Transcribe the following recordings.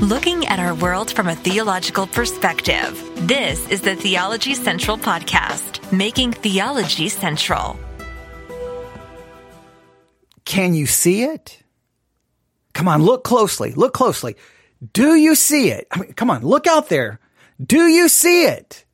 looking at our world from a theological perspective. This is the Theology Central Podcast, making theology central. Can you see it? Come on, look closely. Look closely. Do you see it? I mean, come on, look out there. Do you see it?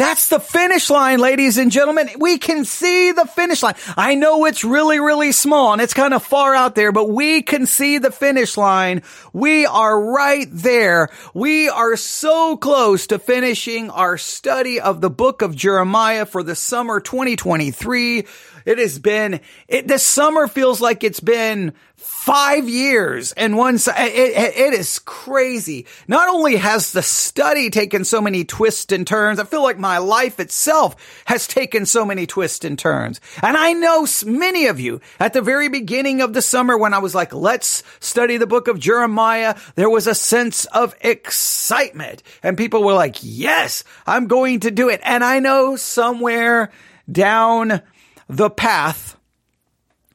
That's the finish line, ladies and gentlemen. We can see the finish line. I know it's really, really small and it's kind of far out there, but we can see the finish line. We are right there. We are so close to finishing our study of the book of Jeremiah for the summer 2023. It has been, it, this summer feels like it's been five years and one. It, it, it is crazy. Not only has the study taken so many twists and turns, I feel like my life itself has taken so many twists and turns. And I know many of you at the very beginning of the summer when I was like, let's study the book of Jeremiah, there was a sense of excitement and people were like, yes, I'm going to do it. And I know somewhere down the path,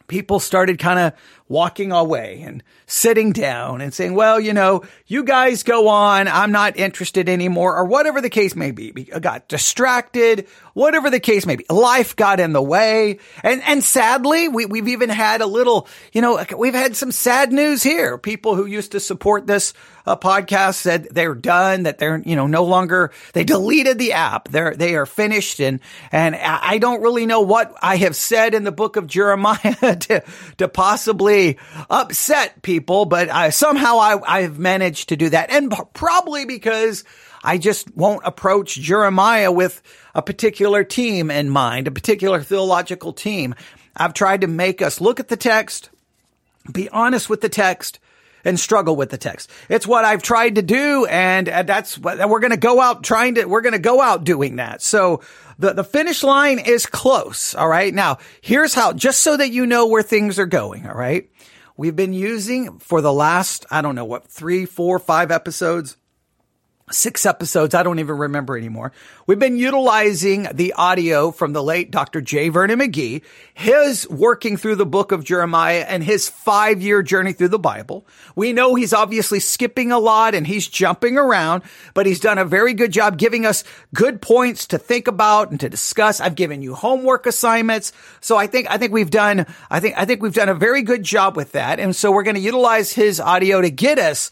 people started kind of walking away and sitting down and saying, well, you know, you guys go on. I'm not interested anymore or whatever the case may be. I got distracted, whatever the case may be. Life got in the way. And, and sadly, we, we've even had a little, you know, we've had some sad news here. People who used to support this uh, podcast said they're done, that they're, you know, no longer, they deleted the app. They're, they are finished. And, and I don't really know what I have said in the book of Jeremiah to, to possibly upset people, but I, somehow I, I've managed to do that. And probably because I just won't approach Jeremiah with a particular team in mind, a particular theological team. I've tried to make us look at the text, be honest with the text, and struggle with the text. It's what I've tried to do. And uh, that's what we're going to go out trying to, we're going to go out doing that. So the, the finish line is close. All right. Now here's how, just so that you know where things are going. All right. We've been using for the last, I don't know what, three, four, five episodes six episodes. I don't even remember anymore. We've been utilizing the audio from the late Dr. J. Vernon McGee, his working through the book of Jeremiah and his five year journey through the Bible. We know he's obviously skipping a lot and he's jumping around, but he's done a very good job giving us good points to think about and to discuss. I've given you homework assignments. So I think, I think we've done, I think, I think we've done a very good job with that. And so we're going to utilize his audio to get us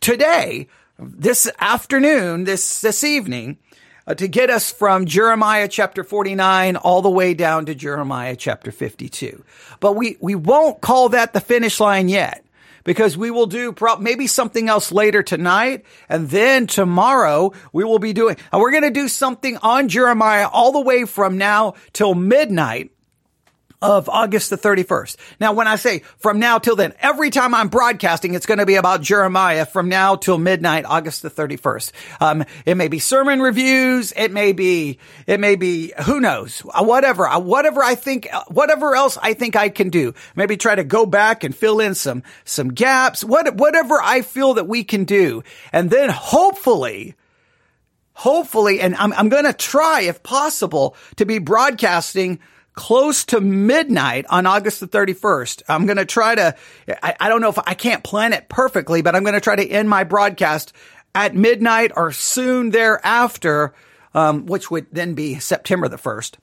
today this afternoon, this, this evening, uh, to get us from Jeremiah chapter 49 all the way down to Jeremiah chapter 52. But we, we won't call that the finish line yet because we will do pro- maybe something else later tonight. And then tomorrow we will be doing, and we're going to do something on Jeremiah all the way from now till midnight of August the 31st. Now, when I say from now till then, every time I'm broadcasting, it's going to be about Jeremiah from now till midnight, August the 31st. Um, it may be sermon reviews. It may be, it may be, who knows, uh, whatever, uh, whatever I think, uh, whatever else I think I can do. Maybe try to go back and fill in some, some gaps, what, whatever I feel that we can do. And then hopefully, hopefully, and I'm, I'm going to try if possible to be broadcasting close to midnight on August the 31st. I'm going to try to, I, I, don't know if I can't plan it perfectly, but I'm going to try to end my broadcast at midnight or soon thereafter, um, which would then be September the 1st.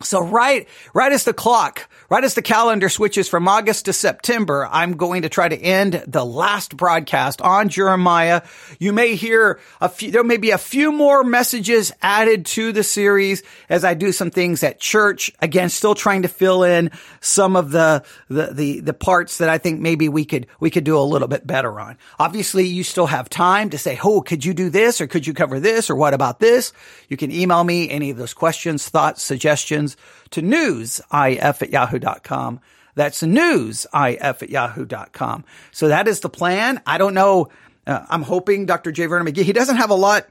So right, right as the clock, right as the calendar switches from August to September, I'm going to try to end the last broadcast on Jeremiah. You may hear a few, there may be a few more messages added to the series as I do some things at church. Again, still trying to fill in some of the, the, the, the parts that I think maybe we could, we could do a little bit better on. Obviously, you still have time to say, Oh, could you do this or could you cover this or what about this? You can email me any of those questions, thoughts, suggestions to newsif at yahoo.com. That's newsif at yahoo.com. So that is the plan. I don't know. Uh, I'm hoping Dr. J. Vernon McGee, he doesn't have a lot,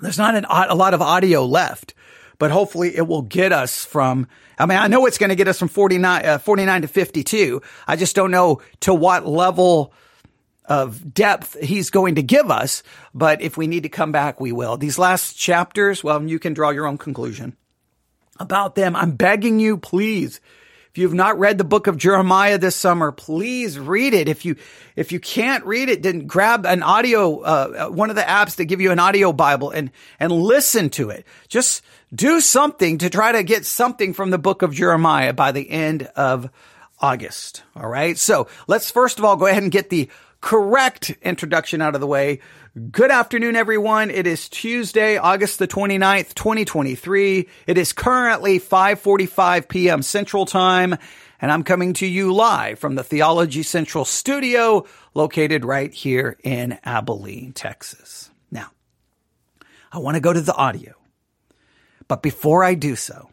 there's not an, a lot of audio left, but hopefully it will get us from, I mean, I know it's going to get us from 49, uh, 49 to 52. I just don't know to what level of depth he's going to give us. But if we need to come back, we will. These last chapters, well, you can draw your own conclusion about them. I'm begging you, please If you've not read the book of Jeremiah this summer, please read it. If you, if you can't read it, then grab an audio, uh, one of the apps that give you an audio Bible and, and listen to it. Just do something to try to get something from the book of Jeremiah by the end of August. All right. So let's first of all go ahead and get the correct introduction out of the way. Good afternoon, everyone. It is Tuesday, August the 29th, 2023. It is currently 5:45 p.m. Central Time, and I'm coming to you live from the Theology Central studio located right here in Abilene, Texas. Now, I want to go to the audio. But before I do so,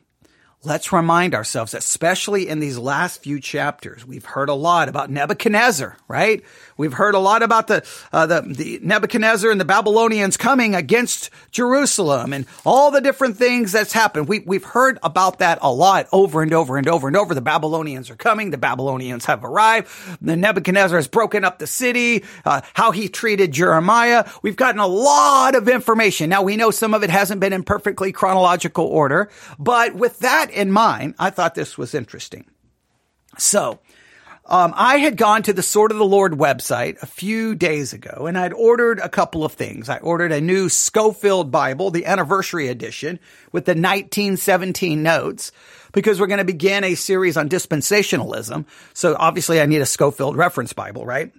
let's remind ourselves, especially in these last few chapters, we've heard a lot about Nebuchadnezzar, right? We've heard a lot about the, uh, the, the Nebuchadnezzar and the Babylonians coming against Jerusalem and all the different things that's happened. We, we've heard about that a lot over and over and over and over. The Babylonians are coming. The Babylonians have arrived. The Nebuchadnezzar has broken up the city, uh, how he treated Jeremiah. We've gotten a lot of information. Now we know some of it hasn't been in perfectly chronological order, but with that in mind, I thought this was interesting. So, um, I had gone to the Sword of the Lord website a few days ago and I'd ordered a couple of things. I ordered a new Scofield Bible, the anniversary edition with the 1917 notes because we're going to begin a series on dispensationalism. So obviously I need a Scofield reference Bible, right?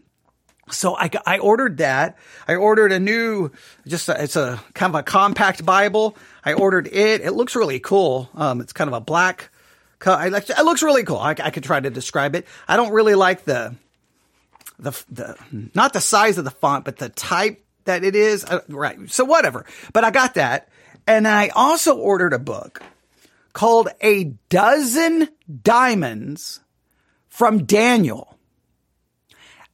So I, I ordered that. I ordered a new, just a, it's a kind of a compact Bible. I ordered it. It looks really cool. Um, it's kind of a black. I. It looks really cool. I, I could try to describe it. I don't really like the, the the not the size of the font, but the type that it is. Uh, right. So whatever. But I got that, and I also ordered a book called A Dozen Diamonds from Daniel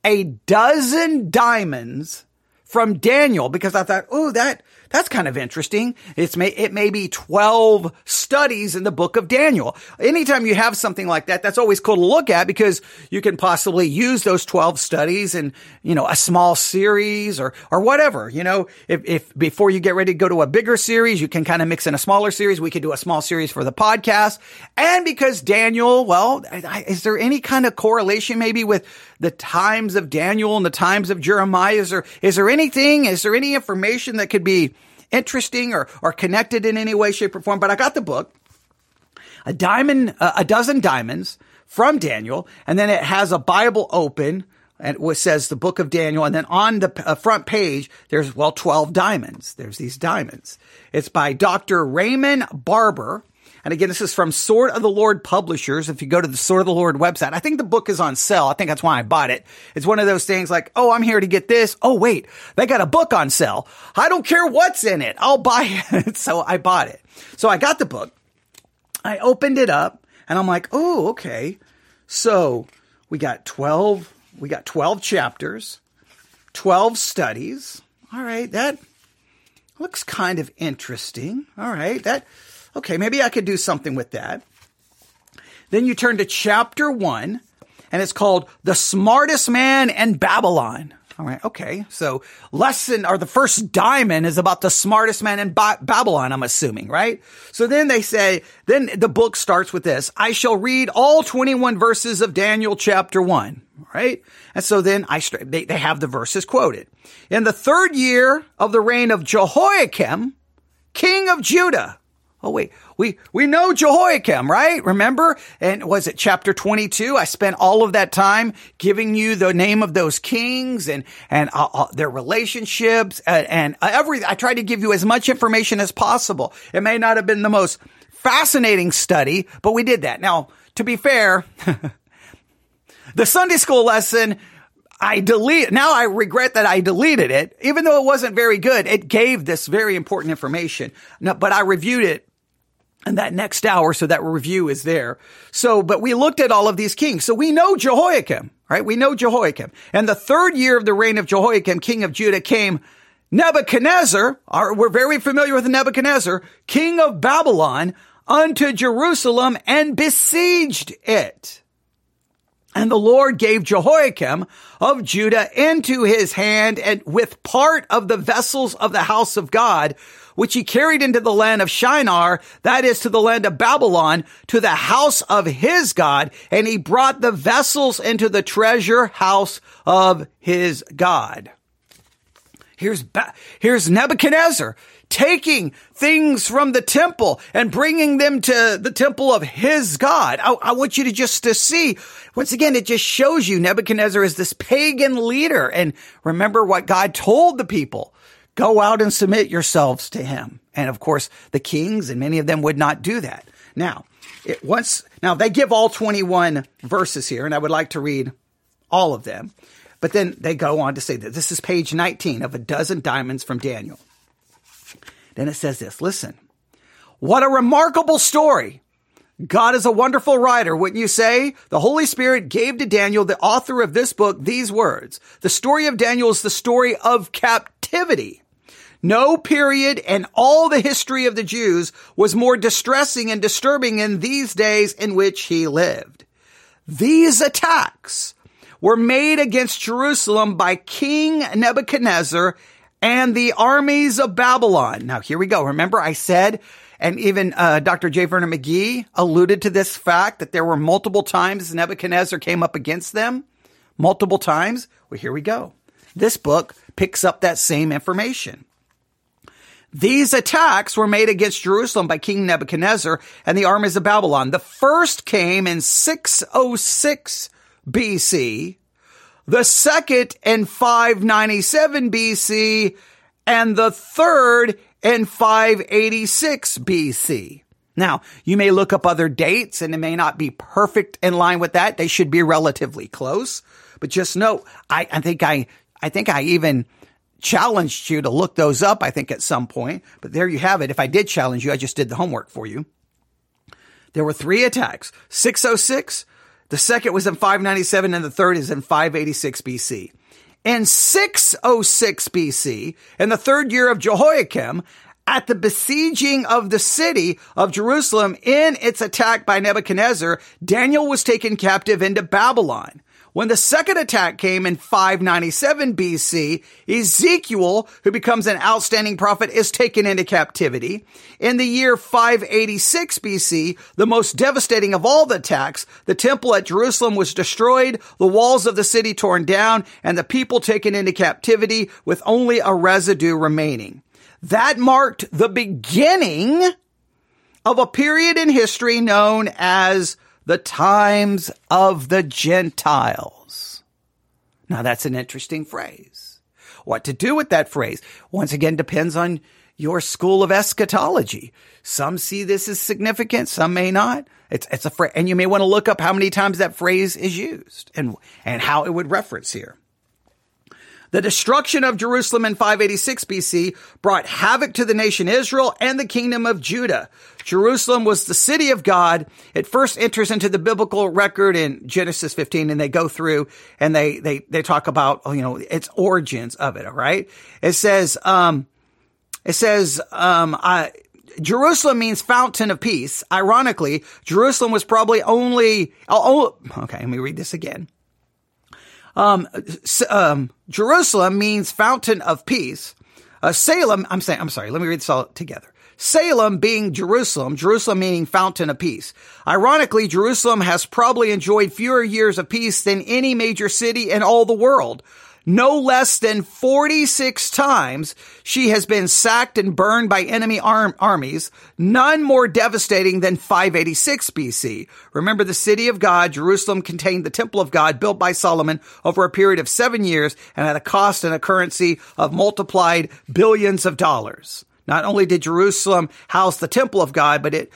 a dozen diamonds from Daniel because I thought, oh, that that's kind of interesting. It's may, it may be 12 studies in the book of Daniel. Anytime you have something like that, that's always cool to look at because you can possibly use those 12 studies in, you know, a small series or, or whatever. You know, if, if before you get ready to go to a bigger series, you can kind of mix in a smaller series. We could do a small series for the podcast. And because Daniel, well, is there any kind of correlation maybe with the times of Daniel and the times of Jeremiah? Is there, is there anything, is there any information that could be interesting or, or connected in any way, shape, or form. But I got the book, a diamond, uh, a dozen diamonds from Daniel, and then it has a Bible open and it says the book of Daniel. And then on the uh, front page, there's, well, 12 diamonds. There's these diamonds. It's by Dr. Raymond Barber. And again, this is from Sword of the Lord Publishers. If you go to the Sword of the Lord website, I think the book is on sale. I think that's why I bought it. It's one of those things like, oh, I'm here to get this. Oh, wait, they got a book on sale. I don't care what's in it. I'll buy it. so I bought it. So I got the book. I opened it up and I'm like, oh, okay. So we got 12, we got 12 chapters, 12 studies. All right. That looks kind of interesting. All right. That, Okay, maybe I could do something with that. Then you turn to chapter one, and it's called The Smartest Man in Babylon. All right. Okay. So lesson or the first diamond is about the smartest man in ba- Babylon, I'm assuming, right? So then they say, then the book starts with this. I shall read all 21 verses of Daniel chapter one, right? And so then I, they, they have the verses quoted. In the third year of the reign of Jehoiakim, king of Judah, Oh wait, we we know Jehoiakim, right? Remember? And was it chapter 22? I spent all of that time giving you the name of those kings and and uh, uh, their relationships and, and every I tried to give you as much information as possible. It may not have been the most fascinating study, but we did that. Now, to be fair, the Sunday school lesson I delete now I regret that I deleted it, even though it wasn't very good. It gave this very important information. No, but I reviewed it and that next hour. So that review is there. So, but we looked at all of these kings. So we know Jehoiakim, right? We know Jehoiakim. And the third year of the reign of Jehoiakim, king of Judah, came Nebuchadnezzar. Our, we're very familiar with Nebuchadnezzar, king of Babylon, unto Jerusalem and besieged it. And the Lord gave Jehoiakim of Judah into his hand and with part of the vessels of the house of God, which he carried into the land of Shinar, that is to the land of Babylon, to the house of his God. And he brought the vessels into the treasure house of his God. Here's, ba- here's Nebuchadnezzar taking things from the temple and bringing them to the temple of his God. I, I, want you to just to see, once again, it just shows you Nebuchadnezzar is this pagan leader. And remember what God told the people. Go out and submit yourselves to him. And of course, the kings and many of them would not do that. Now, it once, now they give all 21 verses here, and I would like to read all of them. But then they go on to say that this is page 19 of a dozen diamonds from Daniel. Then it says this listen, what a remarkable story. God is a wonderful writer, wouldn't you say? The Holy Spirit gave to Daniel, the author of this book, these words. The story of Daniel is the story of captivity. No period in all the history of the Jews was more distressing and disturbing in these days in which he lived. These attacks were made against Jerusalem by King Nebuchadnezzar and the armies of Babylon. Now, here we go. Remember, I said, and even uh, Dr. J. Vernon McGee alluded to this fact that there were multiple times Nebuchadnezzar came up against them. Multiple times. Well, here we go. This book picks up that same information. These attacks were made against Jerusalem by King Nebuchadnezzar and the armies of Babylon. The first came in 606 BC the second in 597 BC, and the third in 586 BC. Now, you may look up other dates and it may not be perfect in line with that. They should be relatively close. But just note, I, I think I, I think I even challenged you to look those up, I think at some point. But there you have it. If I did challenge you, I just did the homework for you. There were three attacks. 606, the second was in 597 and the third is in 586 BC. In 606 BC, in the third year of Jehoiakim, at the besieging of the city of Jerusalem in its attack by Nebuchadnezzar, Daniel was taken captive into Babylon. When the second attack came in 597 BC, Ezekiel, who becomes an outstanding prophet, is taken into captivity. In the year 586 BC, the most devastating of all the attacks, the temple at Jerusalem was destroyed, the walls of the city torn down, and the people taken into captivity with only a residue remaining. That marked the beginning of a period in history known as the times of the Gentiles. Now that's an interesting phrase. What to do with that phrase? Once again, depends on your school of eschatology. Some see this as significant, some may not. It's, it's a phrase, and you may want to look up how many times that phrase is used and, and how it would reference here. The destruction of Jerusalem in 586 BC brought havoc to the nation Israel and the kingdom of Judah. Jerusalem was the city of God. It first enters into the biblical record in Genesis 15 and they go through and they, they, they talk about, you know, its origins of it. All right. It says, um, it says, um, I, Jerusalem means fountain of peace. Ironically, Jerusalem was probably only, oh, oh okay, let me read this again. Um, um, Jerusalem means fountain of peace. Uh, Salem, I'm saying, I'm sorry, let me read this all together. Salem being Jerusalem, Jerusalem meaning fountain of peace. Ironically, Jerusalem has probably enjoyed fewer years of peace than any major city in all the world. No less than 46 times she has been sacked and burned by enemy arm- armies, none more devastating than 586 BC. Remember the city of God, Jerusalem contained the temple of God built by Solomon over a period of seven years and at a cost and a currency of multiplied billions of dollars. Not only did Jerusalem house the temple of God, but it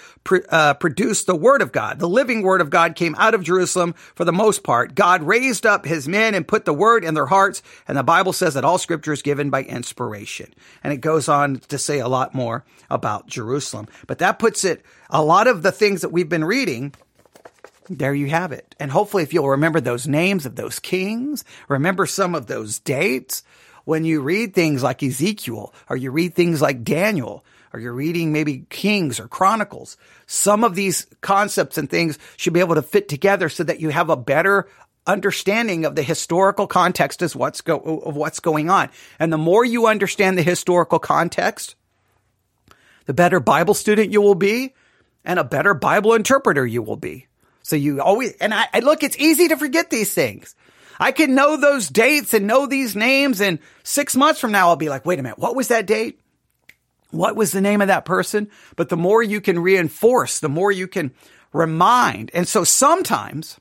uh, produced the word of God. The living word of God came out of Jerusalem for the most part. God raised up his men and put the word in their hearts. And the Bible says that all scripture is given by inspiration. And it goes on to say a lot more about Jerusalem. But that puts it, a lot of the things that we've been reading there you have it. And hopefully, if you'll remember those names of those kings, remember some of those dates, when you read things like Ezekiel or you read things like Daniel or you're reading maybe Kings or Chronicles, some of these concepts and things should be able to fit together so that you have a better understanding of the historical context is what's go, of what's going on. And the more you understand the historical context, the better Bible student you will be and a better Bible interpreter you will be. So you always, and I, I look, it's easy to forget these things. I can know those dates and know these names and six months from now, I'll be like, wait a minute, what was that date? What was the name of that person? But the more you can reinforce, the more you can remind. And so sometimes,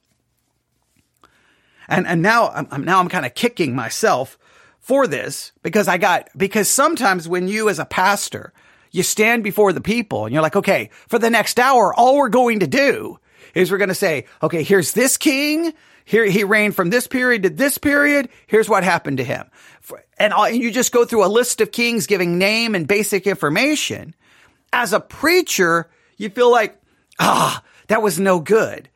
and, and now I'm, now I'm kind of kicking myself for this because I got, because sometimes when you as a pastor, you stand before the people and you're like, okay, for the next hour, all we're going to do is we're going to say, okay, here's this king. Here he reigned from this period to this period. Here's what happened to him. And you just go through a list of kings giving name and basic information. As a preacher, you feel like, ah, that was no good.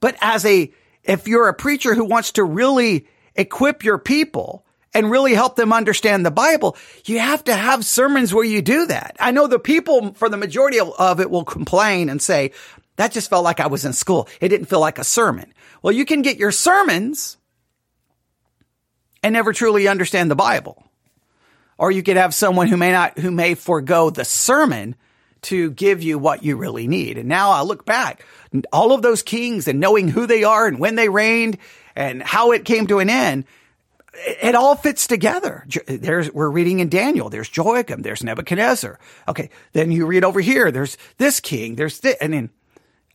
But as a, if you're a preacher who wants to really equip your people and really help them understand the Bible, you have to have sermons where you do that. I know the people for the majority of it will complain and say, that just felt like I was in school. It didn't feel like a sermon. Well, you can get your sermons and never truly understand the Bible. Or you could have someone who may not, who may forego the sermon to give you what you really need. And now I look back, all of those kings and knowing who they are and when they reigned and how it came to an end, it all fits together. There's, we're reading in Daniel. There's Joachim. There's Nebuchadnezzar. Okay. Then you read over here. There's this king. There's this, and then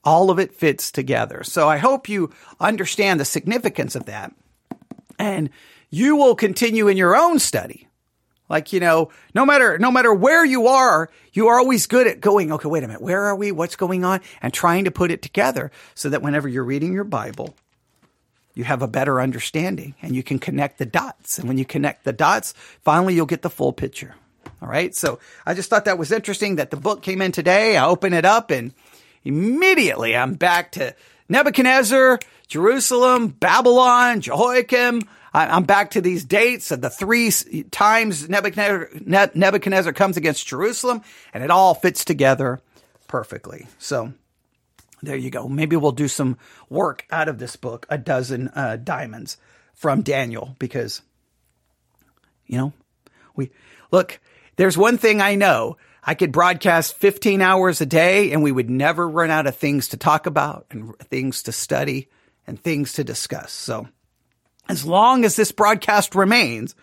all of it fits together. So I hope you understand the significance of that and you will continue in your own study. Like, you know, no matter, no matter where you are, you are always good at going, okay, wait a minute. Where are we? What's going on? And trying to put it together so that whenever you're reading your Bible, you have a better understanding and you can connect the dots. And when you connect the dots, finally you'll get the full picture. All right. So I just thought that was interesting that the book came in today. I open it up and immediately I'm back to Nebuchadnezzar, Jerusalem, Babylon, Jehoiakim, I'm back to these dates of the three times Nebuchadnezzar, Nebuchadnezzar comes against Jerusalem, and it all fits together perfectly. So there you go. Maybe we'll do some work out of this book, A Dozen uh, Diamonds from Daniel, because, you know, we look, there's one thing I know. I could broadcast 15 hours a day and we would never run out of things to talk about and things to study and things to discuss. So as long as this broadcast remains,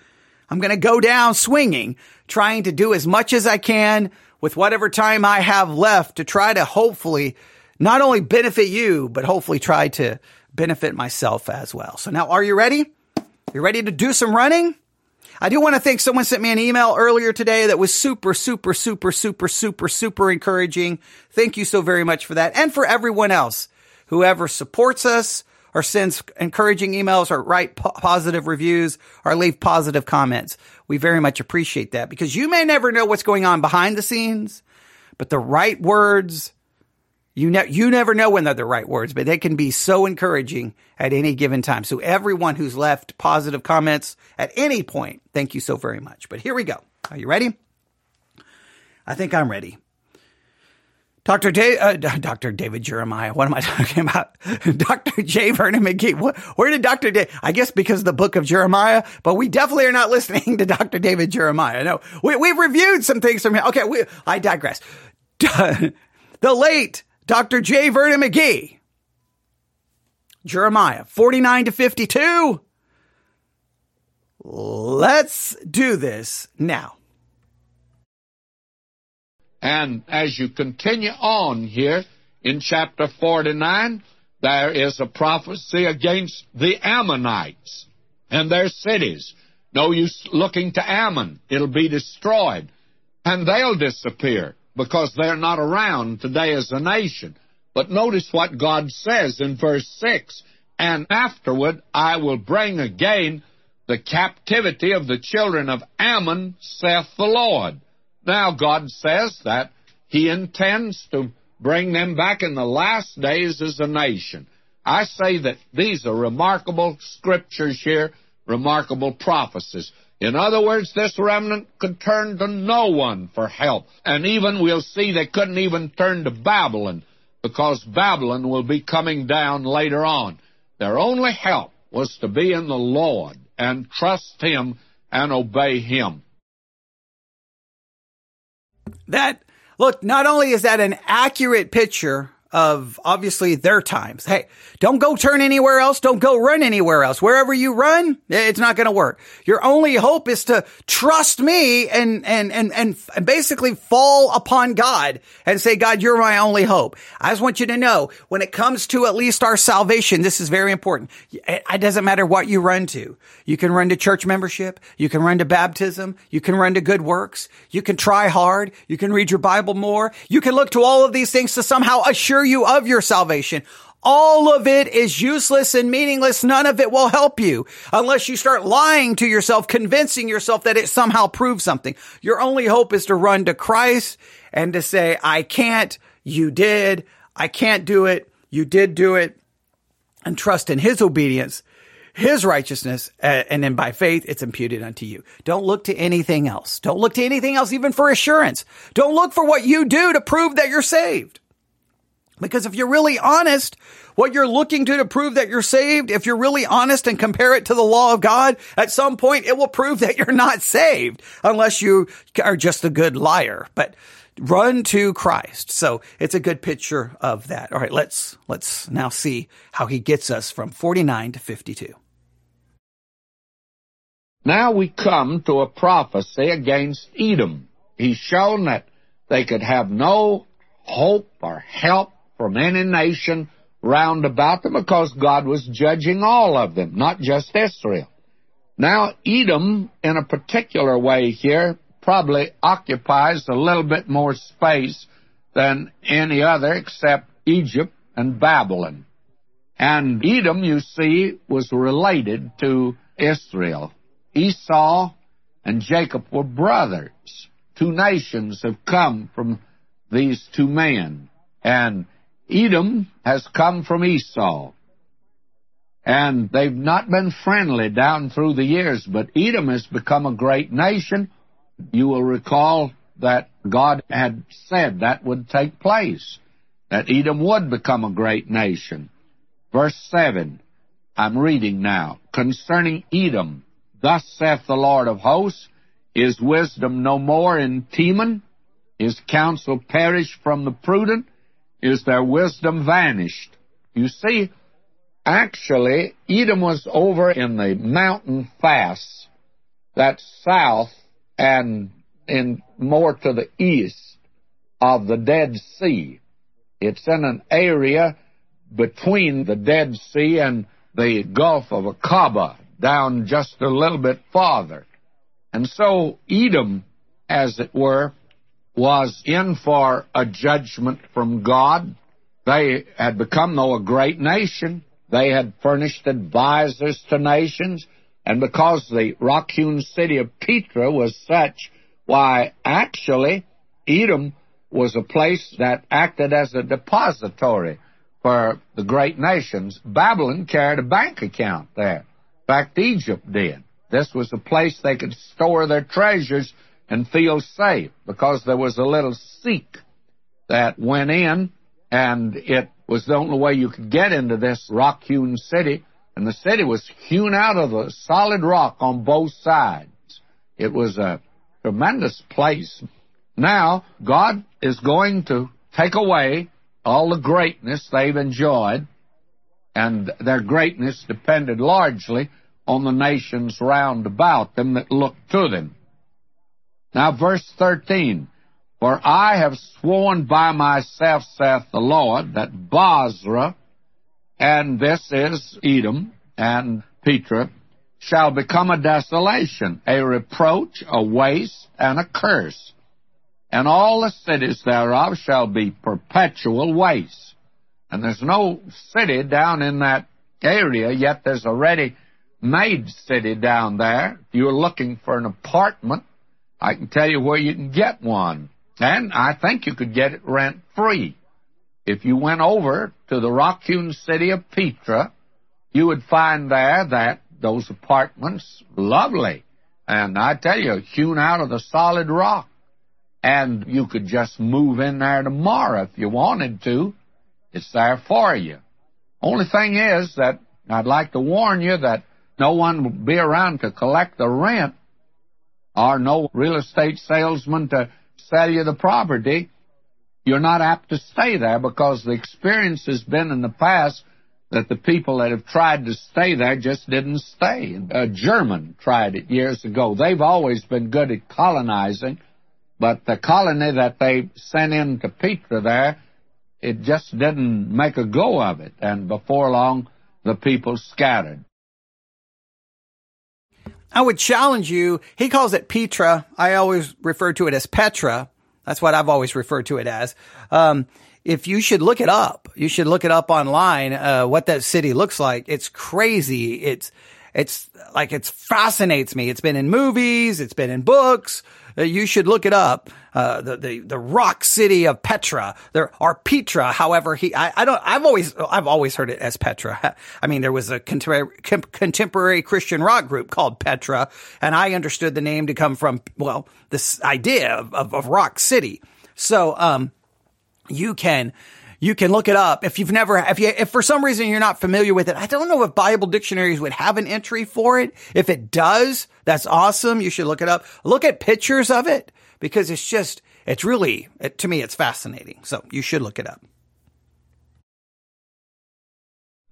I'm going to go down swinging, trying to do as much as I can with whatever time I have left to try to hopefully not only benefit you, but hopefully try to benefit myself as well. So now are you ready? You ready to do some running? I do want to thank someone sent me an email earlier today that was super, super, super, super, super, super encouraging. Thank you so very much for that. And for everyone else, whoever supports us, or sends encouraging emails or write po- positive reviews or leave positive comments. We very much appreciate that because you may never know what's going on behind the scenes, but the right words, you ne- you never know when they're the right words, but they can be so encouraging at any given time. So everyone who's left positive comments at any point, thank you so very much. But here we go. Are you ready? I think I'm ready. Dr. Dave, uh, Dr. David Jeremiah. What am I talking about? Dr. J. Vernon McGee. where did Dr. Dave? I guess because of the book of Jeremiah, but we definitely are not listening to Dr. David Jeremiah. No, we, we've reviewed some things from him. Okay. We, I digress. the late Dr. J. Vernon McGee. Jeremiah 49 to 52. Let's do this now. And as you continue on here in chapter 49, there is a prophecy against the Ammonites and their cities. No use looking to Ammon. It'll be destroyed. And they'll disappear because they're not around today as a nation. But notice what God says in verse 6 And afterward I will bring again the captivity of the children of Ammon, saith the Lord. Now, God says that He intends to bring them back in the last days as a nation. I say that these are remarkable scriptures here, remarkable prophecies. In other words, this remnant could turn to no one for help. And even we'll see they couldn't even turn to Babylon because Babylon will be coming down later on. Their only help was to be in the Lord and trust Him and obey Him. That, look, not only is that an accurate picture of obviously their times. Hey, don't go turn anywhere else. Don't go run anywhere else. Wherever you run, eh, it's not going to work. Your only hope is to trust me and, and, and, and basically fall upon God and say, God, you're my only hope. I just want you to know when it comes to at least our salvation, this is very important. Eh, it doesn't matter what you run to. You can run to church membership. You can run to baptism. You can run to good works. You can try hard. You can read your Bible more. You can look to all of these things to somehow assure assure you of your salvation. All of it is useless and meaningless. None of it will help you unless you start lying to yourself, convincing yourself that it somehow proves something. Your only hope is to run to Christ and to say, I can't, you did, I can't do it, you did do it, and trust in his obedience, his righteousness, and then by faith, it's imputed unto you. Don't look to anything else. Don't look to anything else, even for assurance. Don't look for what you do to prove that you're saved. Because if you're really honest, what you're looking to to prove that you're saved, if you're really honest and compare it to the law of God, at some point it will prove that you're not saved unless you are just a good liar. But run to Christ. So it's a good picture of that. All right, let's let's now see how he gets us from 49 to 52. Now we come to a prophecy against Edom. He's shown that they could have no hope or help from any nation round about them because God was judging all of them, not just Israel. Now, Edom, in a particular way here, probably occupies a little bit more space than any other except Egypt and Babylon. And Edom, you see, was related to Israel. Esau and Jacob were brothers. Two nations have come from these two men. And Edom has come from Esau. And they've not been friendly down through the years, but Edom has become a great nation. You will recall that God had said that would take place, that Edom would become a great nation. Verse 7, I'm reading now. Concerning Edom, thus saith the Lord of hosts, is wisdom no more in Teman? Is counsel perished from the prudent? Is their wisdom vanished. You see, actually, Edom was over in the mountain fast that's south and in more to the east of the Dead Sea. It's in an area between the Dead Sea and the Gulf of Aqaba, down just a little bit farther. And so Edom, as it were, was in for a judgment from God. They had become, though, a great nation. They had furnished advisors to nations. And because the rock hewn city of Petra was such, why, actually, Edom was a place that acted as a depository for the great nations. Babylon carried a bank account there. In fact, Egypt did. This was a place they could store their treasures and feel safe because there was a little Siq that went in and it was the only way you could get into this rock hewn city. And the city was hewn out of the solid rock on both sides. It was a tremendous place. Now, God is going to take away all the greatness they've enjoyed, and their greatness depended largely on the nations round about them that looked to them. Now, verse 13. For I have sworn by myself, saith the Lord, that Bozrah, and this is Edom and Petra, shall become a desolation, a reproach, a waste, and a curse. And all the cities thereof shall be perpetual waste. And there's no city down in that area, yet there's a ready made city down there. If you're looking for an apartment, I can tell you where you can get one. And I think you could get it rent free. If you went over to the rock hewn city of Petra, you would find there that those apartments lovely. And I tell you, hewn out of the solid rock. And you could just move in there tomorrow if you wanted to. It's there for you. Only thing is that I'd like to warn you that no one will be around to collect the rent or no real estate salesman to sell you the property. You're not apt to stay there because the experience has been in the past that the people that have tried to stay there just didn't stay. A German tried it years ago. They've always been good at colonizing, but the colony that they sent in to Petra there, it just didn't make a go of it. And before long, the people scattered. I would challenge you. He calls it Petra. I always refer to it as Petra. That's what I've always referred to it as. Um, if you should look it up, you should look it up online, uh, what that city looks like. It's crazy. It's, it's like, it fascinates me. It's been in movies. It's been in books. Uh, you should look it up. Uh, the, the, the rock city of Petra, there are Petra. However, he, I, I don't, I've always, I've always heard it as Petra. I mean, there was a contemporary, contemporary Christian rock group called Petra, and I understood the name to come from, well, this idea of, of, of rock city. So, um, you can you can look it up. If you've never if you if for some reason you're not familiar with it i don't know if bible dictionaries would have an entry for it. If it does that's awesome. You should look it up. Look at pictures of it because it's just it's really it, to me it's fascinating. So you should look it up.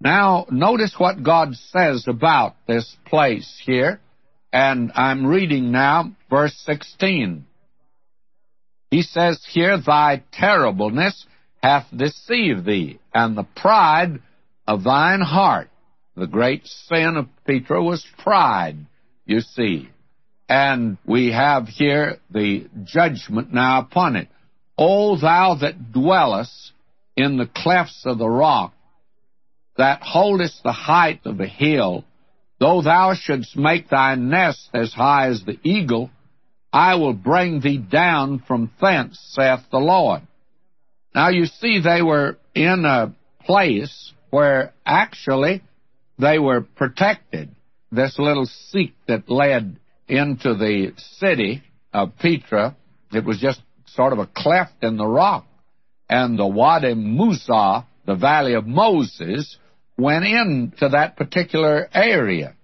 Now notice what god says about this place here. And i'm reading now verse 16 he says here, Thy terribleness hath deceived thee, and the pride of thine heart. The great sin of Petra was pride, you see. And we have here the judgment now upon it. O thou that dwellest in the clefts of the rock, that holdest the height of the hill, though thou shouldst make thy nest as high as the eagle, I will bring thee down from thence, saith the Lord. Now you see, they were in a place where actually they were protected. This little seat that led into the city of Petra, it was just sort of a cleft in the rock. And the Wadi Musa, the Valley of Moses, went into that particular area.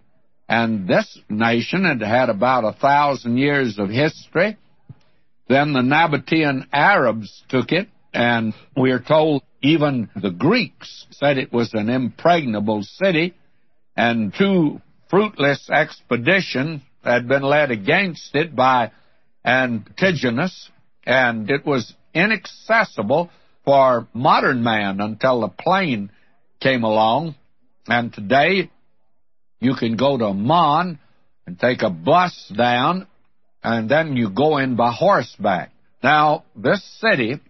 And this nation had had about a thousand years of history. Then the Nabatean Arabs took it, and we are told even the Greeks said it was an impregnable city, and two fruitless expeditions had been led against it by Antigonus, and it was inaccessible for modern man until the plane came along. And today you can go to Amman and take a bus down, and then you go in by horseback. Now, this city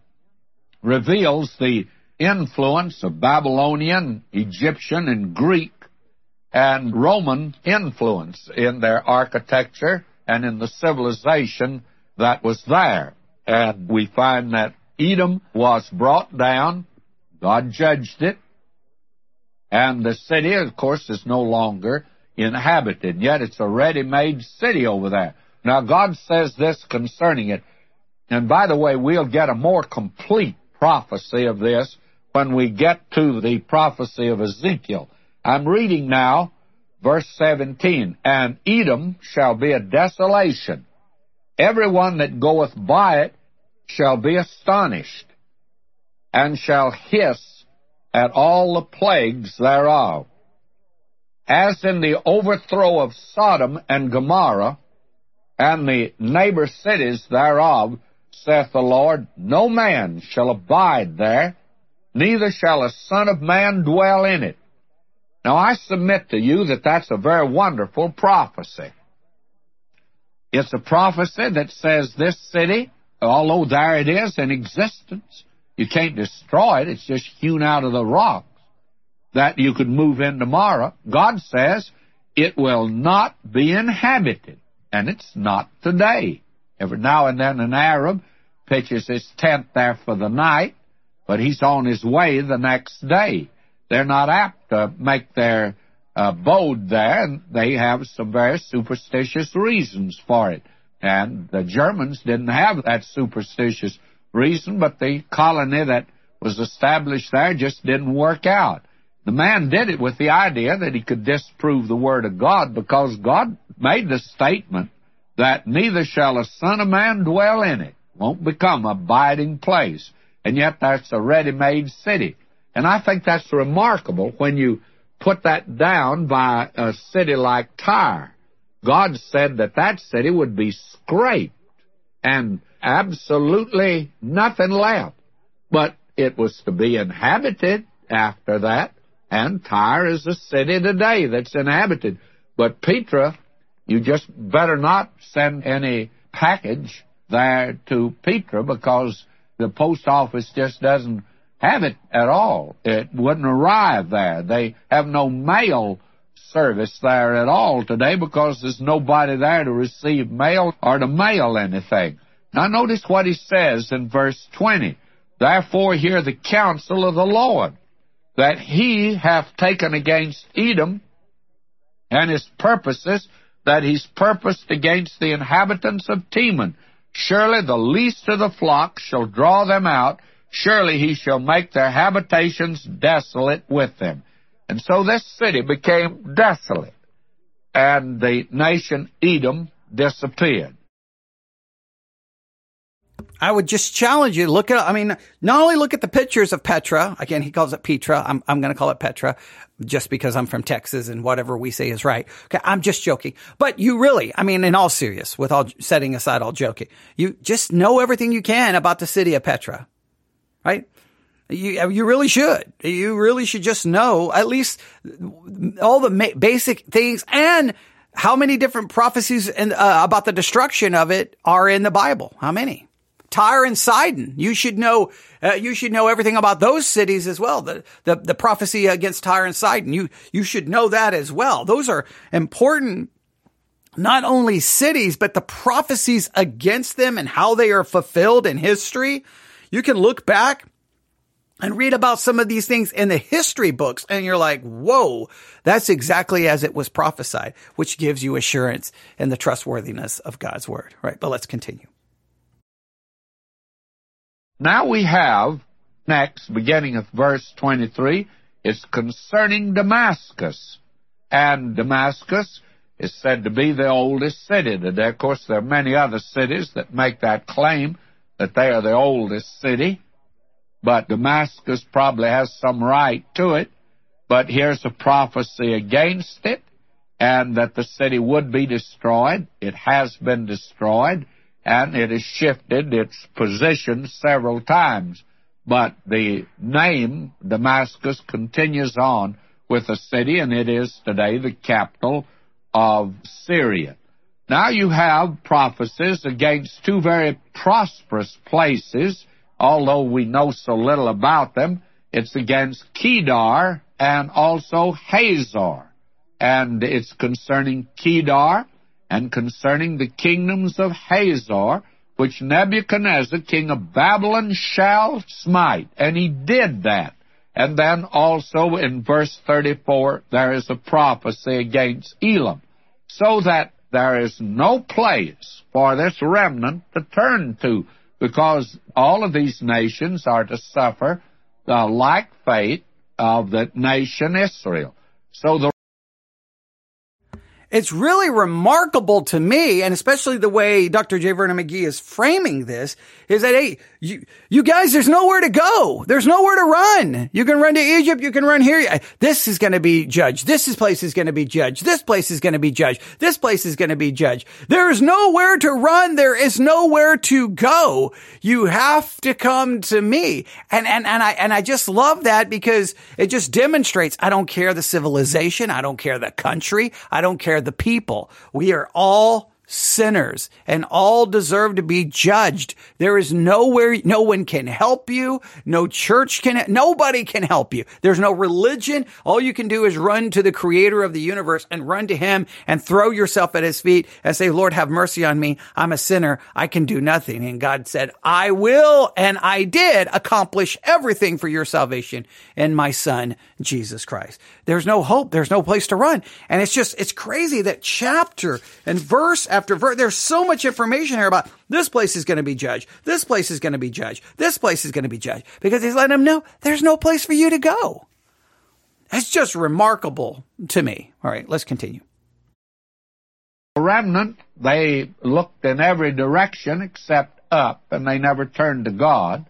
reveals the influence of Babylonian, Egyptian, and Greek and Roman influence in their architecture and in the civilization that was there. And we find that Edom was brought down, God judged it, and the city, of course, is no longer inhabited, yet it's a ready made city over there. Now, God says this concerning it. And by the way, we'll get a more complete prophecy of this when we get to the prophecy of Ezekiel. I'm reading now verse 17. And Edom shall be a desolation. Everyone that goeth by it shall be astonished, and shall hiss at all the plagues thereof. As in the overthrow of Sodom and Gomorrah, and the neighbor cities thereof, saith the Lord, no man shall abide there, neither shall a son of man dwell in it. Now I submit to you that that's a very wonderful prophecy. It's a prophecy that says this city, although there it is in existence, you can't destroy it. It's just hewn out of the rocks that you could move in tomorrow. God says it will not be inhabited. And it's not today. Every now and then an Arab pitches his tent there for the night, but he's on his way the next day. They're not apt to make their uh, abode there, and they have some very superstitious reasons for it. And the Germans didn't have that superstitious reason, but the colony that was established there just didn't work out. the man did it with the idea that he could disprove the Word of God because God made the statement that neither shall a son of man dwell in it. Won't become a abiding place. And yet that's a ready-made city. And I think that's remarkable when you put that down by a city like Tyre. God said that that city would be scraped and absolutely nothing left. But it was to be inhabited after that, and Tyre is a city today that's inhabited. But Petra, you just better not send any package there to Petra because the post office just doesn't have it at all. It wouldn't arrive there. They have no mail service there at all today because there's nobody there to receive mail or to mail anything. Now notice what he says in verse 20. Therefore hear the counsel of the Lord, that he hath taken against Edom and his purposes, that he's purposed against the inhabitants of Teman. Surely the least of the flock shall draw them out, surely he shall make their habitations desolate with them. And so this city became desolate, and the nation Edom disappeared. I would just challenge you. Look at, I mean, not only look at the pictures of Petra. Again, he calls it Petra. I'm, I'm going to call it Petra just because I'm from Texas and whatever we say is right. Okay. I'm just joking. But you really, I mean, in all serious, with all setting aside all joking, you just know everything you can about the city of Petra, right? You, you really should. You really should just know at least all the basic things and how many different prophecies and, uh, about the destruction of it are in the Bible. How many? Tyre and Sidon. You should know, uh, you should know everything about those cities as well. The, the, the prophecy against Tyre and Sidon. You, you should know that as well. Those are important not only cities, but the prophecies against them and how they are fulfilled in history. You can look back and read about some of these things in the history books and you're like, whoa, that's exactly as it was prophesied, which gives you assurance in the trustworthiness of God's word, right? But let's continue. Now we have, next, beginning of verse 23, it's concerning Damascus. And Damascus is said to be the oldest city today. Of course, there are many other cities that make that claim that they are the oldest city, but Damascus probably has some right to it. But here's a prophecy against it, and that the city would be destroyed. It has been destroyed and it has shifted its position several times. But the name Damascus continues on with the city, and it is today the capital of Syria. Now you have prophecies against two very prosperous places, although we know so little about them. It's against Kedar and also Hazor. And it's concerning Kedar and concerning the kingdoms of Hazor, which Nebuchadnezzar, king of Babylon, shall smite. And he did that. And then also in verse 34, there is a prophecy against Elam. So that there is no place for this remnant to turn to, because all of these nations are to suffer the like fate of the nation Israel. So the it's really remarkable to me, and especially the way Dr. J. Vernon McGee is framing this, is that, hey, you, you guys, there's nowhere to go. There's nowhere to run. You can run to Egypt. You can run here. Uh, this is going to be judged. This is place is going to be judged. This place is going to be judged. This place is going to be judged. There is nowhere to run. There is nowhere to go. You have to come to me. And, and, and I, and I just love that because it just demonstrates I don't care the civilization. I don't care the country. I don't care the people. We are all sinners and all deserve to be judged. There is nowhere, no one can help you. No church can, nobody can help you. There's no religion. All you can do is run to the creator of the universe and run to him and throw yourself at his feet and say, Lord, have mercy on me. I'm a sinner. I can do nothing. And God said, I will. And I did accomplish everything for your salvation in my son, Jesus Christ. There's no hope. There's no place to run. And it's just, it's crazy that chapter and verse after verse. There's so much information here about this place is going to be judged. This place is going to be judged. This place is going to be judged because he's letting them know there's no place for you to go. That's just remarkable to me. All right, let's continue. Remnant, they looked in every direction except up, and they never turned to God.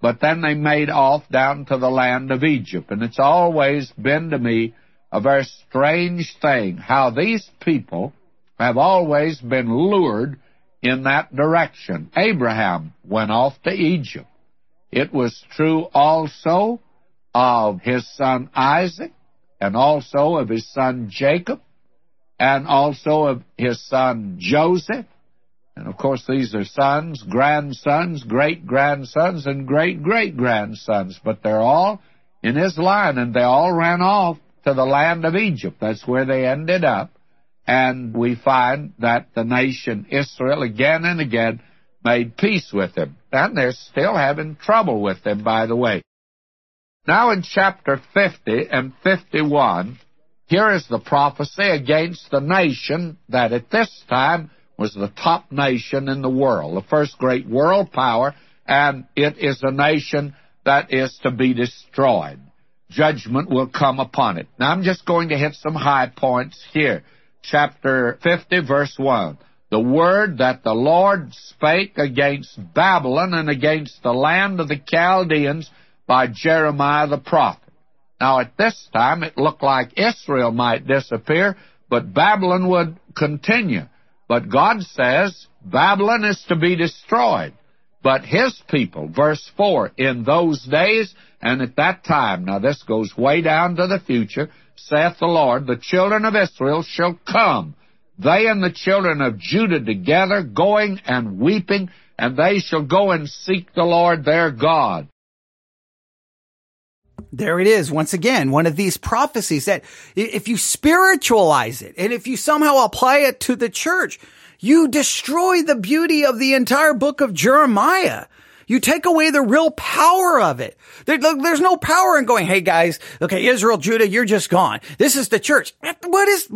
But then they made off down to the land of Egypt. And it's always been to me a very strange thing how these people have always been lured in that direction. Abraham went off to Egypt. It was true also of his son Isaac, and also of his son Jacob, and also of his son Joseph. And of course, these are sons, grandsons, great grandsons, and great great grandsons, but they're all in his line, and they all ran off to the land of Egypt. That's where they ended up. And we find that the nation Israel again and again made peace with him. And they're still having trouble with him, by the way. Now in chapter 50 and 51, here is the prophecy against the nation that at this time was the top nation in the world, the first great world power, and it is a nation that is to be destroyed. Judgment will come upon it. Now I'm just going to hit some high points here. Chapter 50, verse 1. The word that the Lord spake against Babylon and against the land of the Chaldeans by Jeremiah the prophet. Now, at this time, it looked like Israel might disappear, but Babylon would continue. But God says Babylon is to be destroyed. But his people, verse 4, in those days and at that time, now this goes way down to the future, saith the Lord, the children of Israel shall come, they and the children of Judah together, going and weeping, and they shall go and seek the Lord their God. There it is. Once again, one of these prophecies that if you spiritualize it and if you somehow apply it to the church, you destroy the beauty of the entire book of Jeremiah. You take away the real power of it. There, there's no power in going, hey guys, okay, Israel, Judah, you're just gone. This is the church. What is,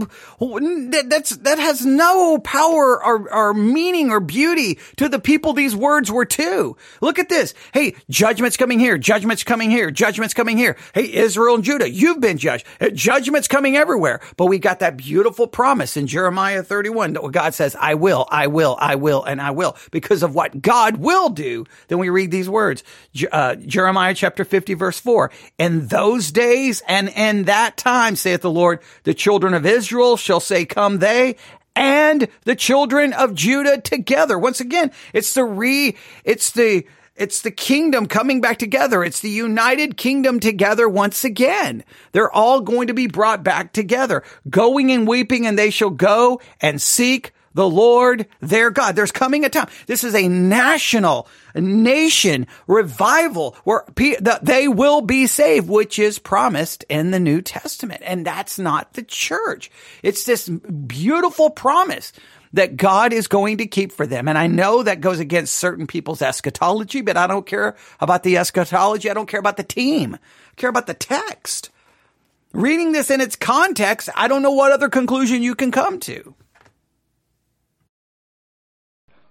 that's, that has no power or, or meaning or beauty to the people these words were to. Look at this. Hey, judgment's coming here. Judgment's coming here. Judgment's coming here. Hey, Israel and Judah, you've been judged. Uh, judgment's coming everywhere. But we got that beautiful promise in Jeremiah 31 that God says, I will, I will, I will, and I will because of what God will do. Then we read these words. Uh, Jeremiah chapter 50 verse 4. In those days and in that time, saith the Lord, the children of Israel shall say, come they, and the children of Judah together. Once again, it's the re, it's the, it's the kingdom coming back together. It's the united kingdom together once again. They're all going to be brought back together, going and weeping, and they shall go and seek the Lord their God. There's coming a time. This is a national, nation revival where they will be saved, which is promised in the New Testament. And that's not the church. It's this beautiful promise that God is going to keep for them. And I know that goes against certain people's eschatology, but I don't care about the eschatology. I don't care about the team. I care about the text. Reading this in its context, I don't know what other conclusion you can come to.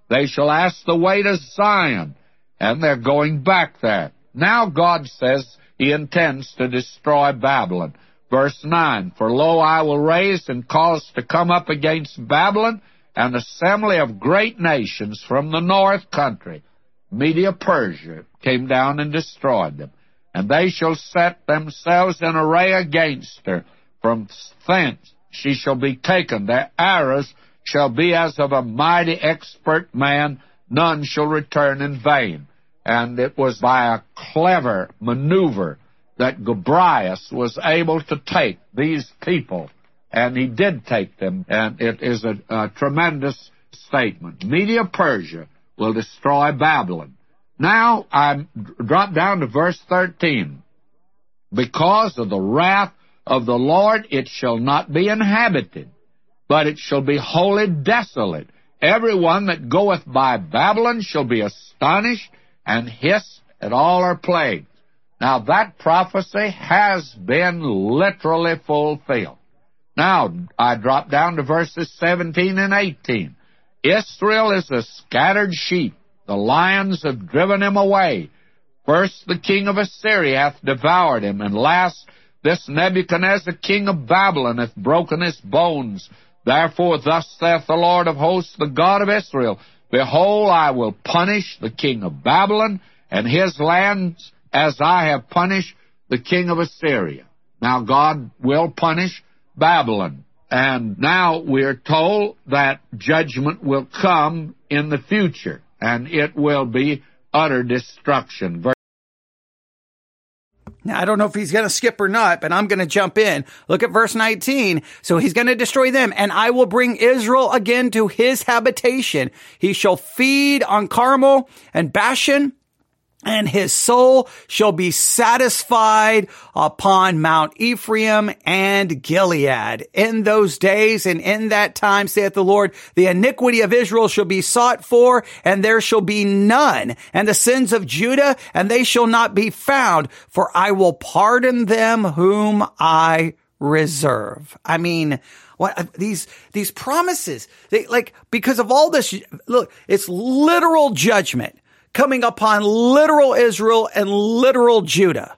They shall ask the way to Zion, and they're going back there. Now God says he intends to destroy Babylon. Verse 9, For lo, I will raise and cause to come up against Babylon an assembly of great nations from the north country. Media Persia came down and destroyed them. And they shall set themselves in array against her. From thence she shall be taken. Their arrows shall be as of a mighty expert man, none shall return in vain. And it was by a clever maneuver that Gobryas was able to take these people, and he did take them, and it is a, a tremendous statement. Media Persia will destroy Babylon. Now I drop down to verse 13. Because of the wrath of the Lord it shall not be inhabited but it shall be wholly desolate. Every one that goeth by Babylon shall be astonished and hiss at all her plagues. Now that prophecy has been literally fulfilled. Now, I drop down to verses 17 and 18. Israel is a scattered sheep. The lions have driven him away. First the king of Assyria hath devoured him, and last this Nebuchadnezzar king of Babylon hath broken his bones. Therefore, thus saith the Lord of hosts, the God of Israel, Behold, I will punish the king of Babylon and his lands as I have punished the king of Assyria. Now, God will punish Babylon. And now we're told that judgment will come in the future, and it will be utter destruction. Now, I don't know if he's going to skip or not, but I'm going to jump in. Look at verse 19. So he's going to destroy them and I will bring Israel again to his habitation. He shall feed on Carmel and Bashan and his soul shall be satisfied upon Mount Ephraim and Gilead. In those days and in that time, saith the Lord, the iniquity of Israel shall be sought for, and there shall be none, and the sins of Judah, and they shall not be found, for I will pardon them whom I reserve. I mean, what these these promises, they like because of all this. Look, it's literal judgment coming upon literal Israel and literal Judah.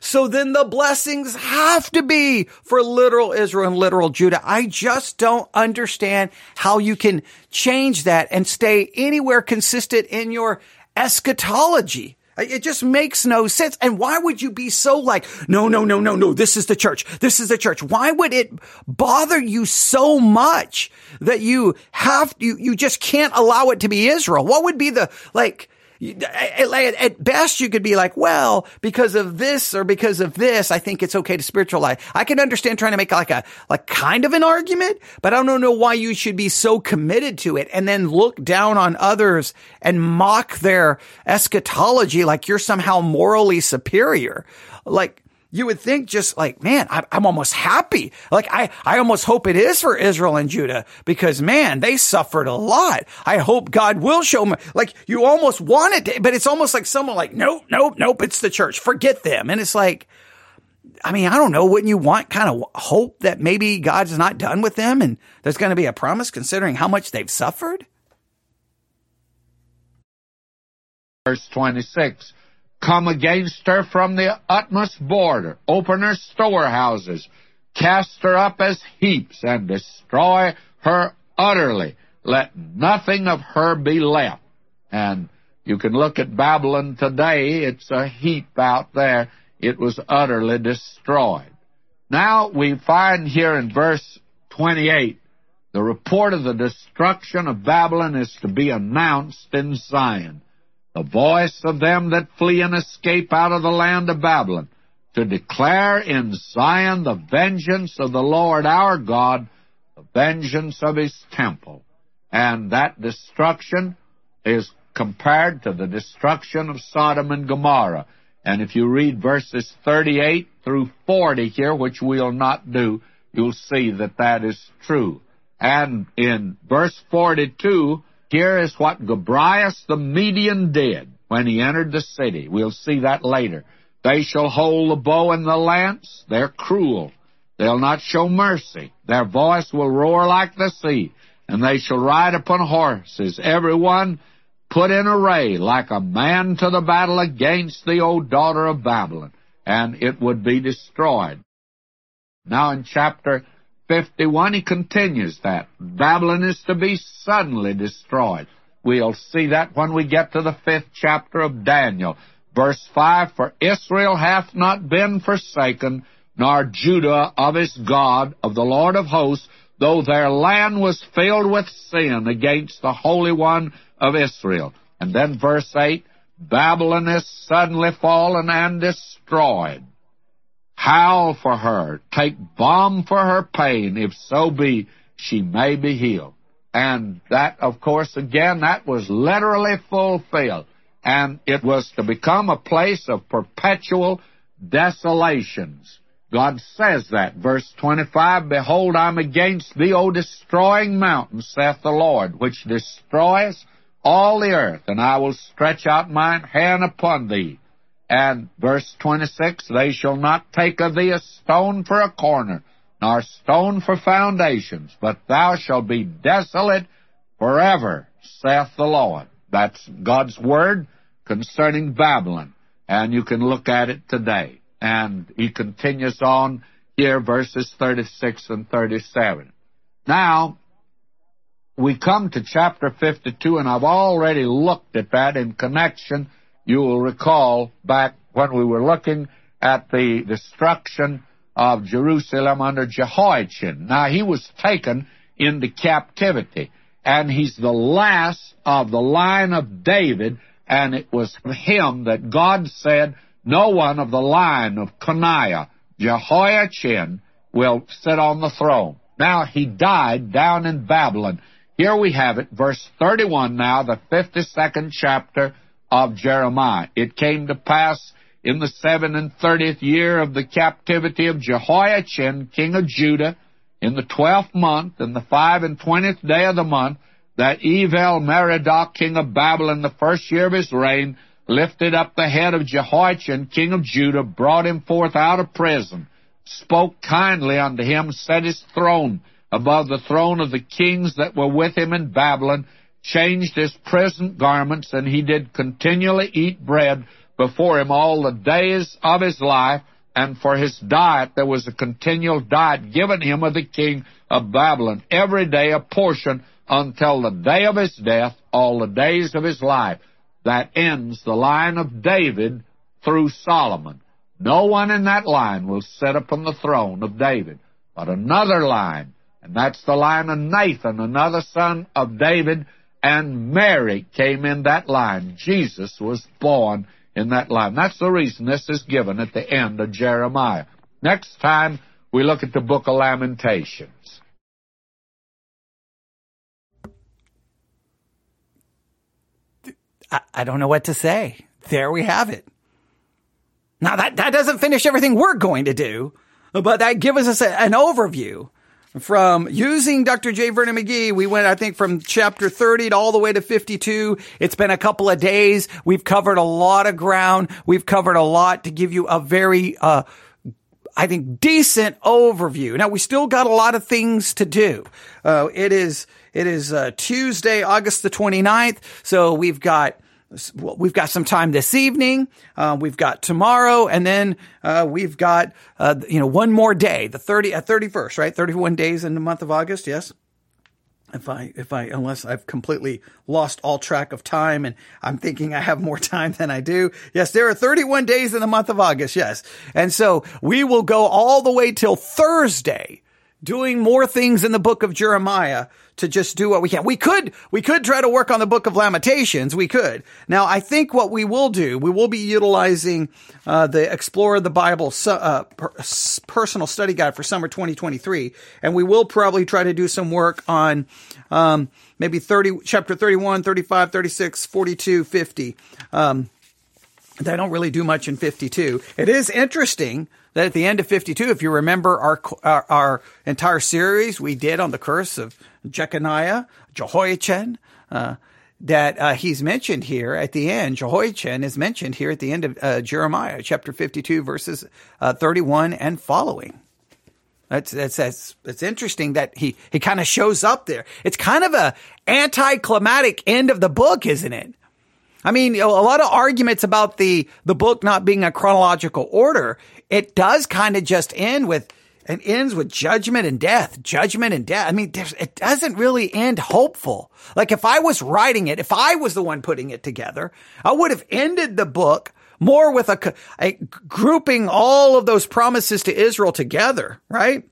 So then the blessings have to be for literal Israel and literal Judah. I just don't understand how you can change that and stay anywhere consistent in your eschatology. It just makes no sense. And why would you be so like, no, no, no, no, no, this is the church. This is the church. Why would it bother you so much that you have, you, you just can't allow it to be Israel? What would be the, like, at best, you could be like, well, because of this or because of this, I think it's okay to spiritualize. I can understand trying to make like a, like kind of an argument, but I don't know why you should be so committed to it and then look down on others and mock their eschatology like you're somehow morally superior. Like, you would think just like, man, I, am almost happy. Like I, I almost hope it is for Israel and Judah because man, they suffered a lot. I hope God will show me. Like you almost want it, to, but it's almost like someone like, nope, nope, nope. It's the church. Forget them. And it's like, I mean, I don't know. Wouldn't you want kind of hope that maybe God's not done with them and there's going to be a promise considering how much they've suffered? Verse 26 come against her from the utmost border, open her storehouses, cast her up as heaps, and destroy her utterly. Let nothing of her be left. And you can look at Babylon today, it's a heap out there. It was utterly destroyed. Now we find here in verse 28 the report of the destruction of Babylon is to be announced in Zion the voice of them that flee and escape out of the land of Babylon, to declare in Zion the vengeance of the Lord our God, the vengeance of his temple. And that destruction is compared to the destruction of Sodom and Gomorrah. And if you read verses 38 through 40 here, which we'll not do, you'll see that that is true. And in verse 42, here is what Gobryas the Median did when he entered the city. We'll see that later. They shall hold the bow and the lance. They're cruel. They'll not show mercy. Their voice will roar like the sea, and they shall ride upon horses, every one put in array like a man to the battle against the old daughter of Babylon, and it would be destroyed. Now in chapter 51, he continues that. Babylon is to be suddenly destroyed. We'll see that when we get to the fifth chapter of Daniel. Verse 5, For Israel hath not been forsaken, nor Judah of his God, of the Lord of hosts, though their land was filled with sin against the Holy One of Israel. And then verse 8, Babylon is suddenly fallen and destroyed. Howl for her. Take balm for her pain, if so be she may be healed. And that, of course, again, that was literally fulfilled. And it was to become a place of perpetual desolations. God says that. Verse 25, Behold, I'm against thee, O destroying mountain, saith the Lord, which destroyeth all the earth, and I will stretch out mine hand upon thee, and verse 26, They shall not take of thee a stone for a corner, nor stone for foundations, but thou shalt be desolate forever, saith the Lord. That's God's word concerning Babylon, and you can look at it today. And he continues on here, verses 36 and 37. Now, we come to chapter 52, and I've already looked at that in connection. You will recall back when we were looking at the destruction of Jerusalem under Jehoiachin. Now, he was taken into captivity, and he's the last of the line of David, and it was him that God said, No one of the line of Coniah, Jehoiachin, will sit on the throne. Now, he died down in Babylon. Here we have it, verse 31 now, the 52nd chapter of Jeremiah. It came to pass in the seven and thirtieth year of the captivity of Jehoiachin, king of Judah, in the twelfth month, in the five and twentieth day of the month, that Evel Merodach, king of Babylon, the first year of his reign, lifted up the head of Jehoiachin, king of Judah, brought him forth out of prison, spoke kindly unto him, set his throne above the throne of the kings that were with him in Babylon, changed his present garments, and he did continually eat bread before him all the days of his life, and for his diet there was a continual diet given him of the king of Babylon, every day a portion until the day of his death, all the days of his life. That ends the line of David through Solomon. No one in that line will sit upon the throne of David, but another line, and that's the line of Nathan, another son of David, and Mary came in that line. Jesus was born in that line. That's the reason this is given at the end of Jeremiah. Next time, we look at the book of Lamentations. I, don't know what to say. There we have it. Now that, that doesn't finish everything we're going to do, but that gives us a, an overview from using Dr. J. Vernon McGee. We went, I think, from chapter 30 to all the way to 52. It's been a couple of days. We've covered a lot of ground. We've covered a lot to give you a very, uh, I think decent overview. Now we still got a lot of things to do. Uh, it is, it is, uh, Tuesday, August the 29th. So we've got, we've got some time this evening. Uh, we've got tomorrow, and then uh, we've got uh, you know one more day, the thirty at thirty first, right? Thirty one days in the month of August. Yes. If I if I unless I've completely lost all track of time and I'm thinking I have more time than I do. Yes, there are 31 days in the month of August. Yes, and so we will go all the way till Thursday doing more things in the book of Jeremiah to just do what we can. We could, we could try to work on the book of Lamentations. We could. Now, I think what we will do, we will be utilizing, uh, the Explore the Bible, uh, per- personal study guide for summer 2023. And we will probably try to do some work on, um, maybe 30, chapter 31, 35, 36, 42, 50. Um, they don't really do much in 52. It is interesting that at the end of 52, if you remember our, our, our entire series we did on the curse of Jeconiah, Jehoiachin, uh, that uh, he's mentioned here at the end. Jehoiachin is mentioned here at the end of uh, Jeremiah, chapter 52, verses uh, 31 and following. That's, that's, that's, that's interesting that he, he kind of shows up there. It's kind of a anticlimactic end of the book, isn't it? I mean, a lot of arguments about the, the book not being a chronological order. It does kind of just end with, it ends with judgment and death, judgment and death. I mean, it doesn't really end hopeful. Like if I was writing it, if I was the one putting it together, I would have ended the book more with a, a grouping all of those promises to Israel together, right?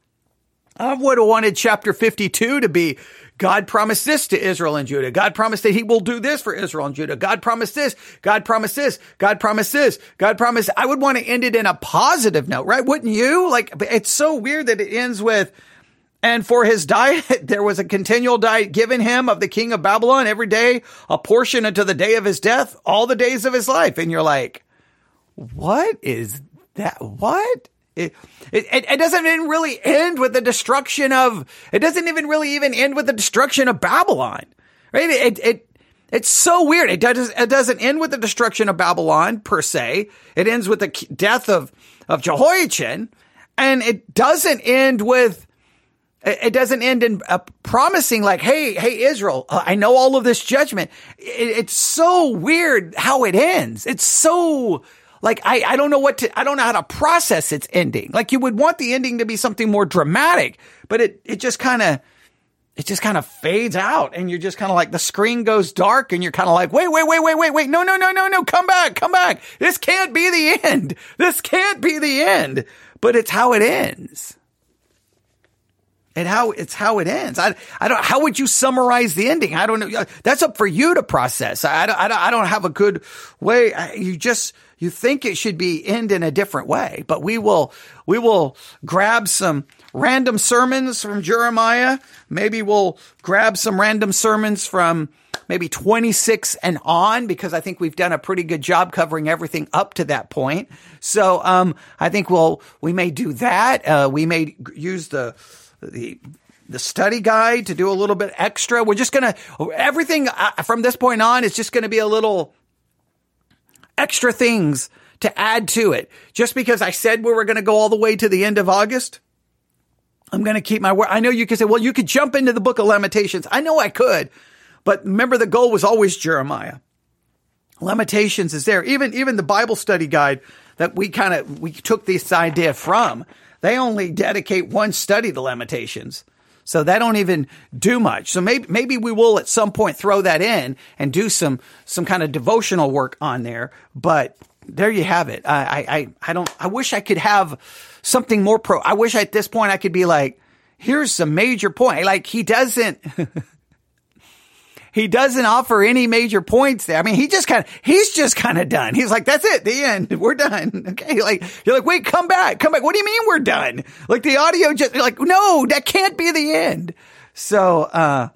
I would have wanted chapter 52 to be God promised this to Israel and Judah. God promised that he will do this for Israel and Judah. God promised this. God promised this. God promised this. God promised. I would want to end it in a positive note, right? Wouldn't you? Like, it's so weird that it ends with, and for his diet, there was a continual diet given him of the king of Babylon every day, a portion unto the day of his death, all the days of his life. And you're like, what is that? What? It, it, it doesn't even really end with the destruction of, it doesn't even really even end with the destruction of Babylon, right? It, it, it's so weird. It does, it doesn't end with the destruction of Babylon per se. It ends with the death of, of Jehoiachin and it doesn't end with, it doesn't end in uh, promising like, Hey, hey, Israel, uh, I know all of this judgment. It, it's so weird how it ends. It's so like I, I don't know what to I don't know how to process its ending. Like you would want the ending to be something more dramatic, but it it just kind of it just kind of fades out and you're just kind of like the screen goes dark and you're kind of like wait wait wait wait wait wait no no no no no come back come back this can't be the end this can't be the end but it's how it ends and how it's how it ends. I, I don't, how would you summarize the ending? I don't know. That's up for you to process. I, I, don't. I don't have a good way. You just, you think it should be end in a different way, but we will, we will grab some random sermons from Jeremiah. Maybe we'll grab some random sermons from maybe 26 and on because I think we've done a pretty good job covering everything up to that point. So, um, I think we'll, we may do that. Uh, we may use the, the the study guide to do a little bit extra. We're just going to everything uh, from this point on is just going to be a little extra things to add to it. Just because I said we were going to go all the way to the end of August, I'm going to keep my word. I know you can say, well, you could jump into the book of Lamentations. I know I could, but remember the goal was always Jeremiah. Lamentations is there. Even even the Bible study guide that we kind of we took this idea from they only dedicate one study to Lamentations. So they don't even do much. So maybe maybe we will at some point throw that in and do some some kind of devotional work on there. But there you have it. I I I don't. I wish I could have something more pro. I wish at this point I could be like, here's some major point. Like he doesn't. he doesn't offer any major points there. I mean, he just kind of, he's just kind of done. He's like, that's it, the end. We're done. Okay. Like, you're like, wait, come back, come back. What do you mean we're done? Like the audio just, like, no, that can't be the end. So, uh,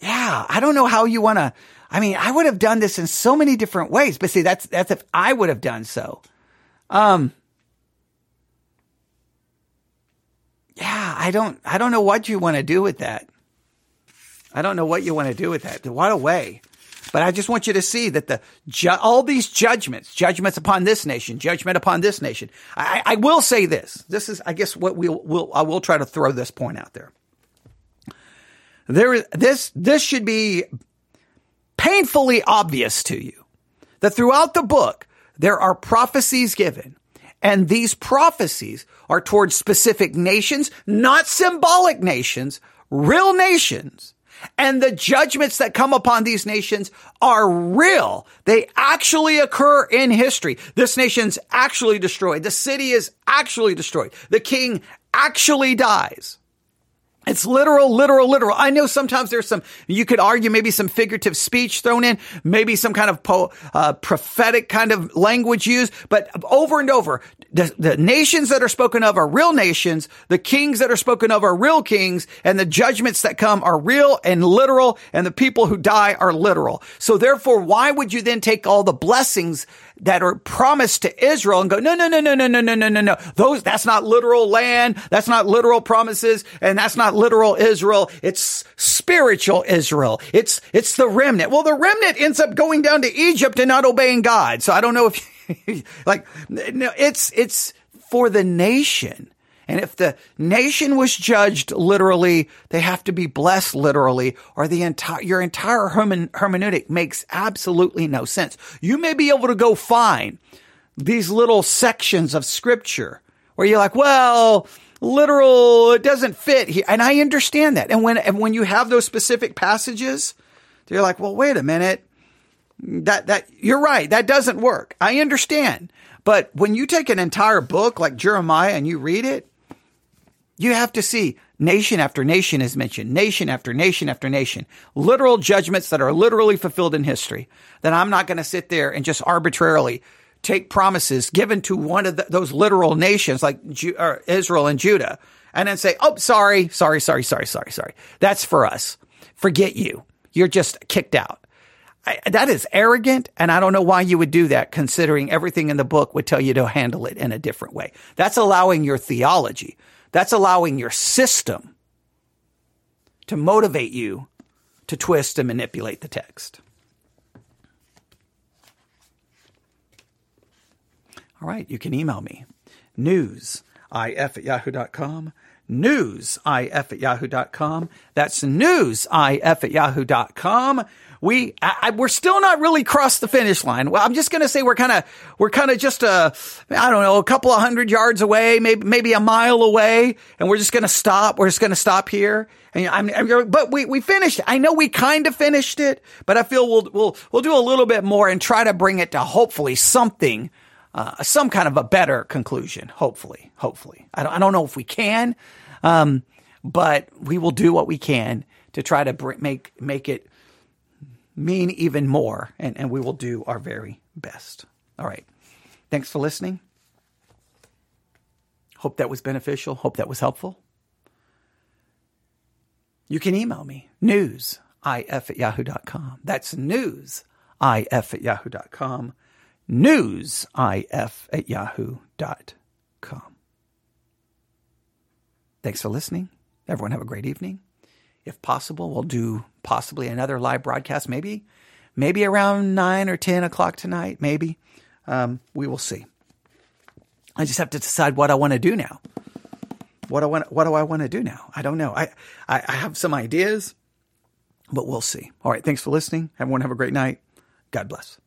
yeah, I don't know how you want to, I mean, I would have done this in so many different ways, but see, that's, that's if I would have done so. Um, yeah, I don't, I don't know what you want to do with that. I don't know what you want to do with that. What a way. But I just want you to see that the ju- all these judgments, judgments upon this nation, judgment upon this nation. I, I will say this. This is, I guess, what we'll, we'll I will try to throw this point out there. There is this. This should be painfully obvious to you that throughout the book there are prophecies given, and these prophecies are towards specific nations, not symbolic nations, real nations and the judgments that come upon these nations are real. They actually occur in history. This nation's actually destroyed. The city is actually destroyed. The king actually dies. It's literal, literal, literal. I know sometimes there's some, you could argue maybe some figurative speech thrown in, maybe some kind of po, uh, prophetic kind of language used, but over and over, the, the nations that are spoken of are real nations. The kings that are spoken of are real kings and the judgments that come are real and literal and the people who die are literal. So therefore, why would you then take all the blessings that are promised to Israel and go, no, no, no, no, no, no, no, no, no, no. Those, that's not literal land. That's not literal promises. And that's not literal Israel. It's spiritual Israel. It's, it's the remnant. Well, the remnant ends up going down to Egypt and not obeying God. So I don't know if, like, no, it's, it's for the nation. And if the nation was judged literally, they have to be blessed literally, or the entire, your entire hermen, hermeneutic makes absolutely no sense. You may be able to go find these little sections of scripture where you're like, well, literal, it doesn't fit here. And I understand that. And when, and when you have those specific passages, you're like, well, wait a minute. That, that, you're right. That doesn't work. I understand. But when you take an entire book like Jeremiah and you read it, you have to see nation after nation is mentioned, nation after nation after nation, literal judgments that are literally fulfilled in history. Then I'm not going to sit there and just arbitrarily take promises given to one of the, those literal nations like Ju- Israel and Judah and then say, Oh, sorry, sorry, sorry, sorry, sorry, sorry. That's for us. Forget you. You're just kicked out. I, that is arrogant, and I don't know why you would do that, considering everything in the book would tell you to handle it in a different way. That's allowing your theology that's allowing your system to motivate you to twist and manipulate the text. All right, you can email me newsif at yahoo.com, newsif at yahoo.com. That's newsif at yahoo.com. We, I, we're still not really crossed the finish line. Well, I'm just going to say we're kind of, we're kind of just a, I don't know, a couple of hundred yards away, maybe, maybe a mile away. And we're just going to stop. We're just going to stop here. And I'm, I'm, but we, we finished. I know we kind of finished it, but I feel we'll, we'll, we'll do a little bit more and try to bring it to hopefully something uh, some kind of a better conclusion. Hopefully, hopefully. I don't, I don't know if we can, um, but we will do what we can to try to br- make make it mean even more, and, and we will do our very best. All right. Thanks for listening. Hope that was beneficial. Hope that was helpful. You can email me, newsif at yahoo.com. That's newsif at yahoo.com newsif at yahoo.com. Thanks for listening. Everyone have a great evening. If possible, we'll do possibly another live broadcast, maybe, maybe around nine or 10 o'clock tonight, maybe. Um, we will see. I just have to decide what I want to do now. What I want, what do I want to do now? I don't know. I, I, I have some ideas, but we'll see. All right. Thanks for listening. Everyone have a great night. God bless.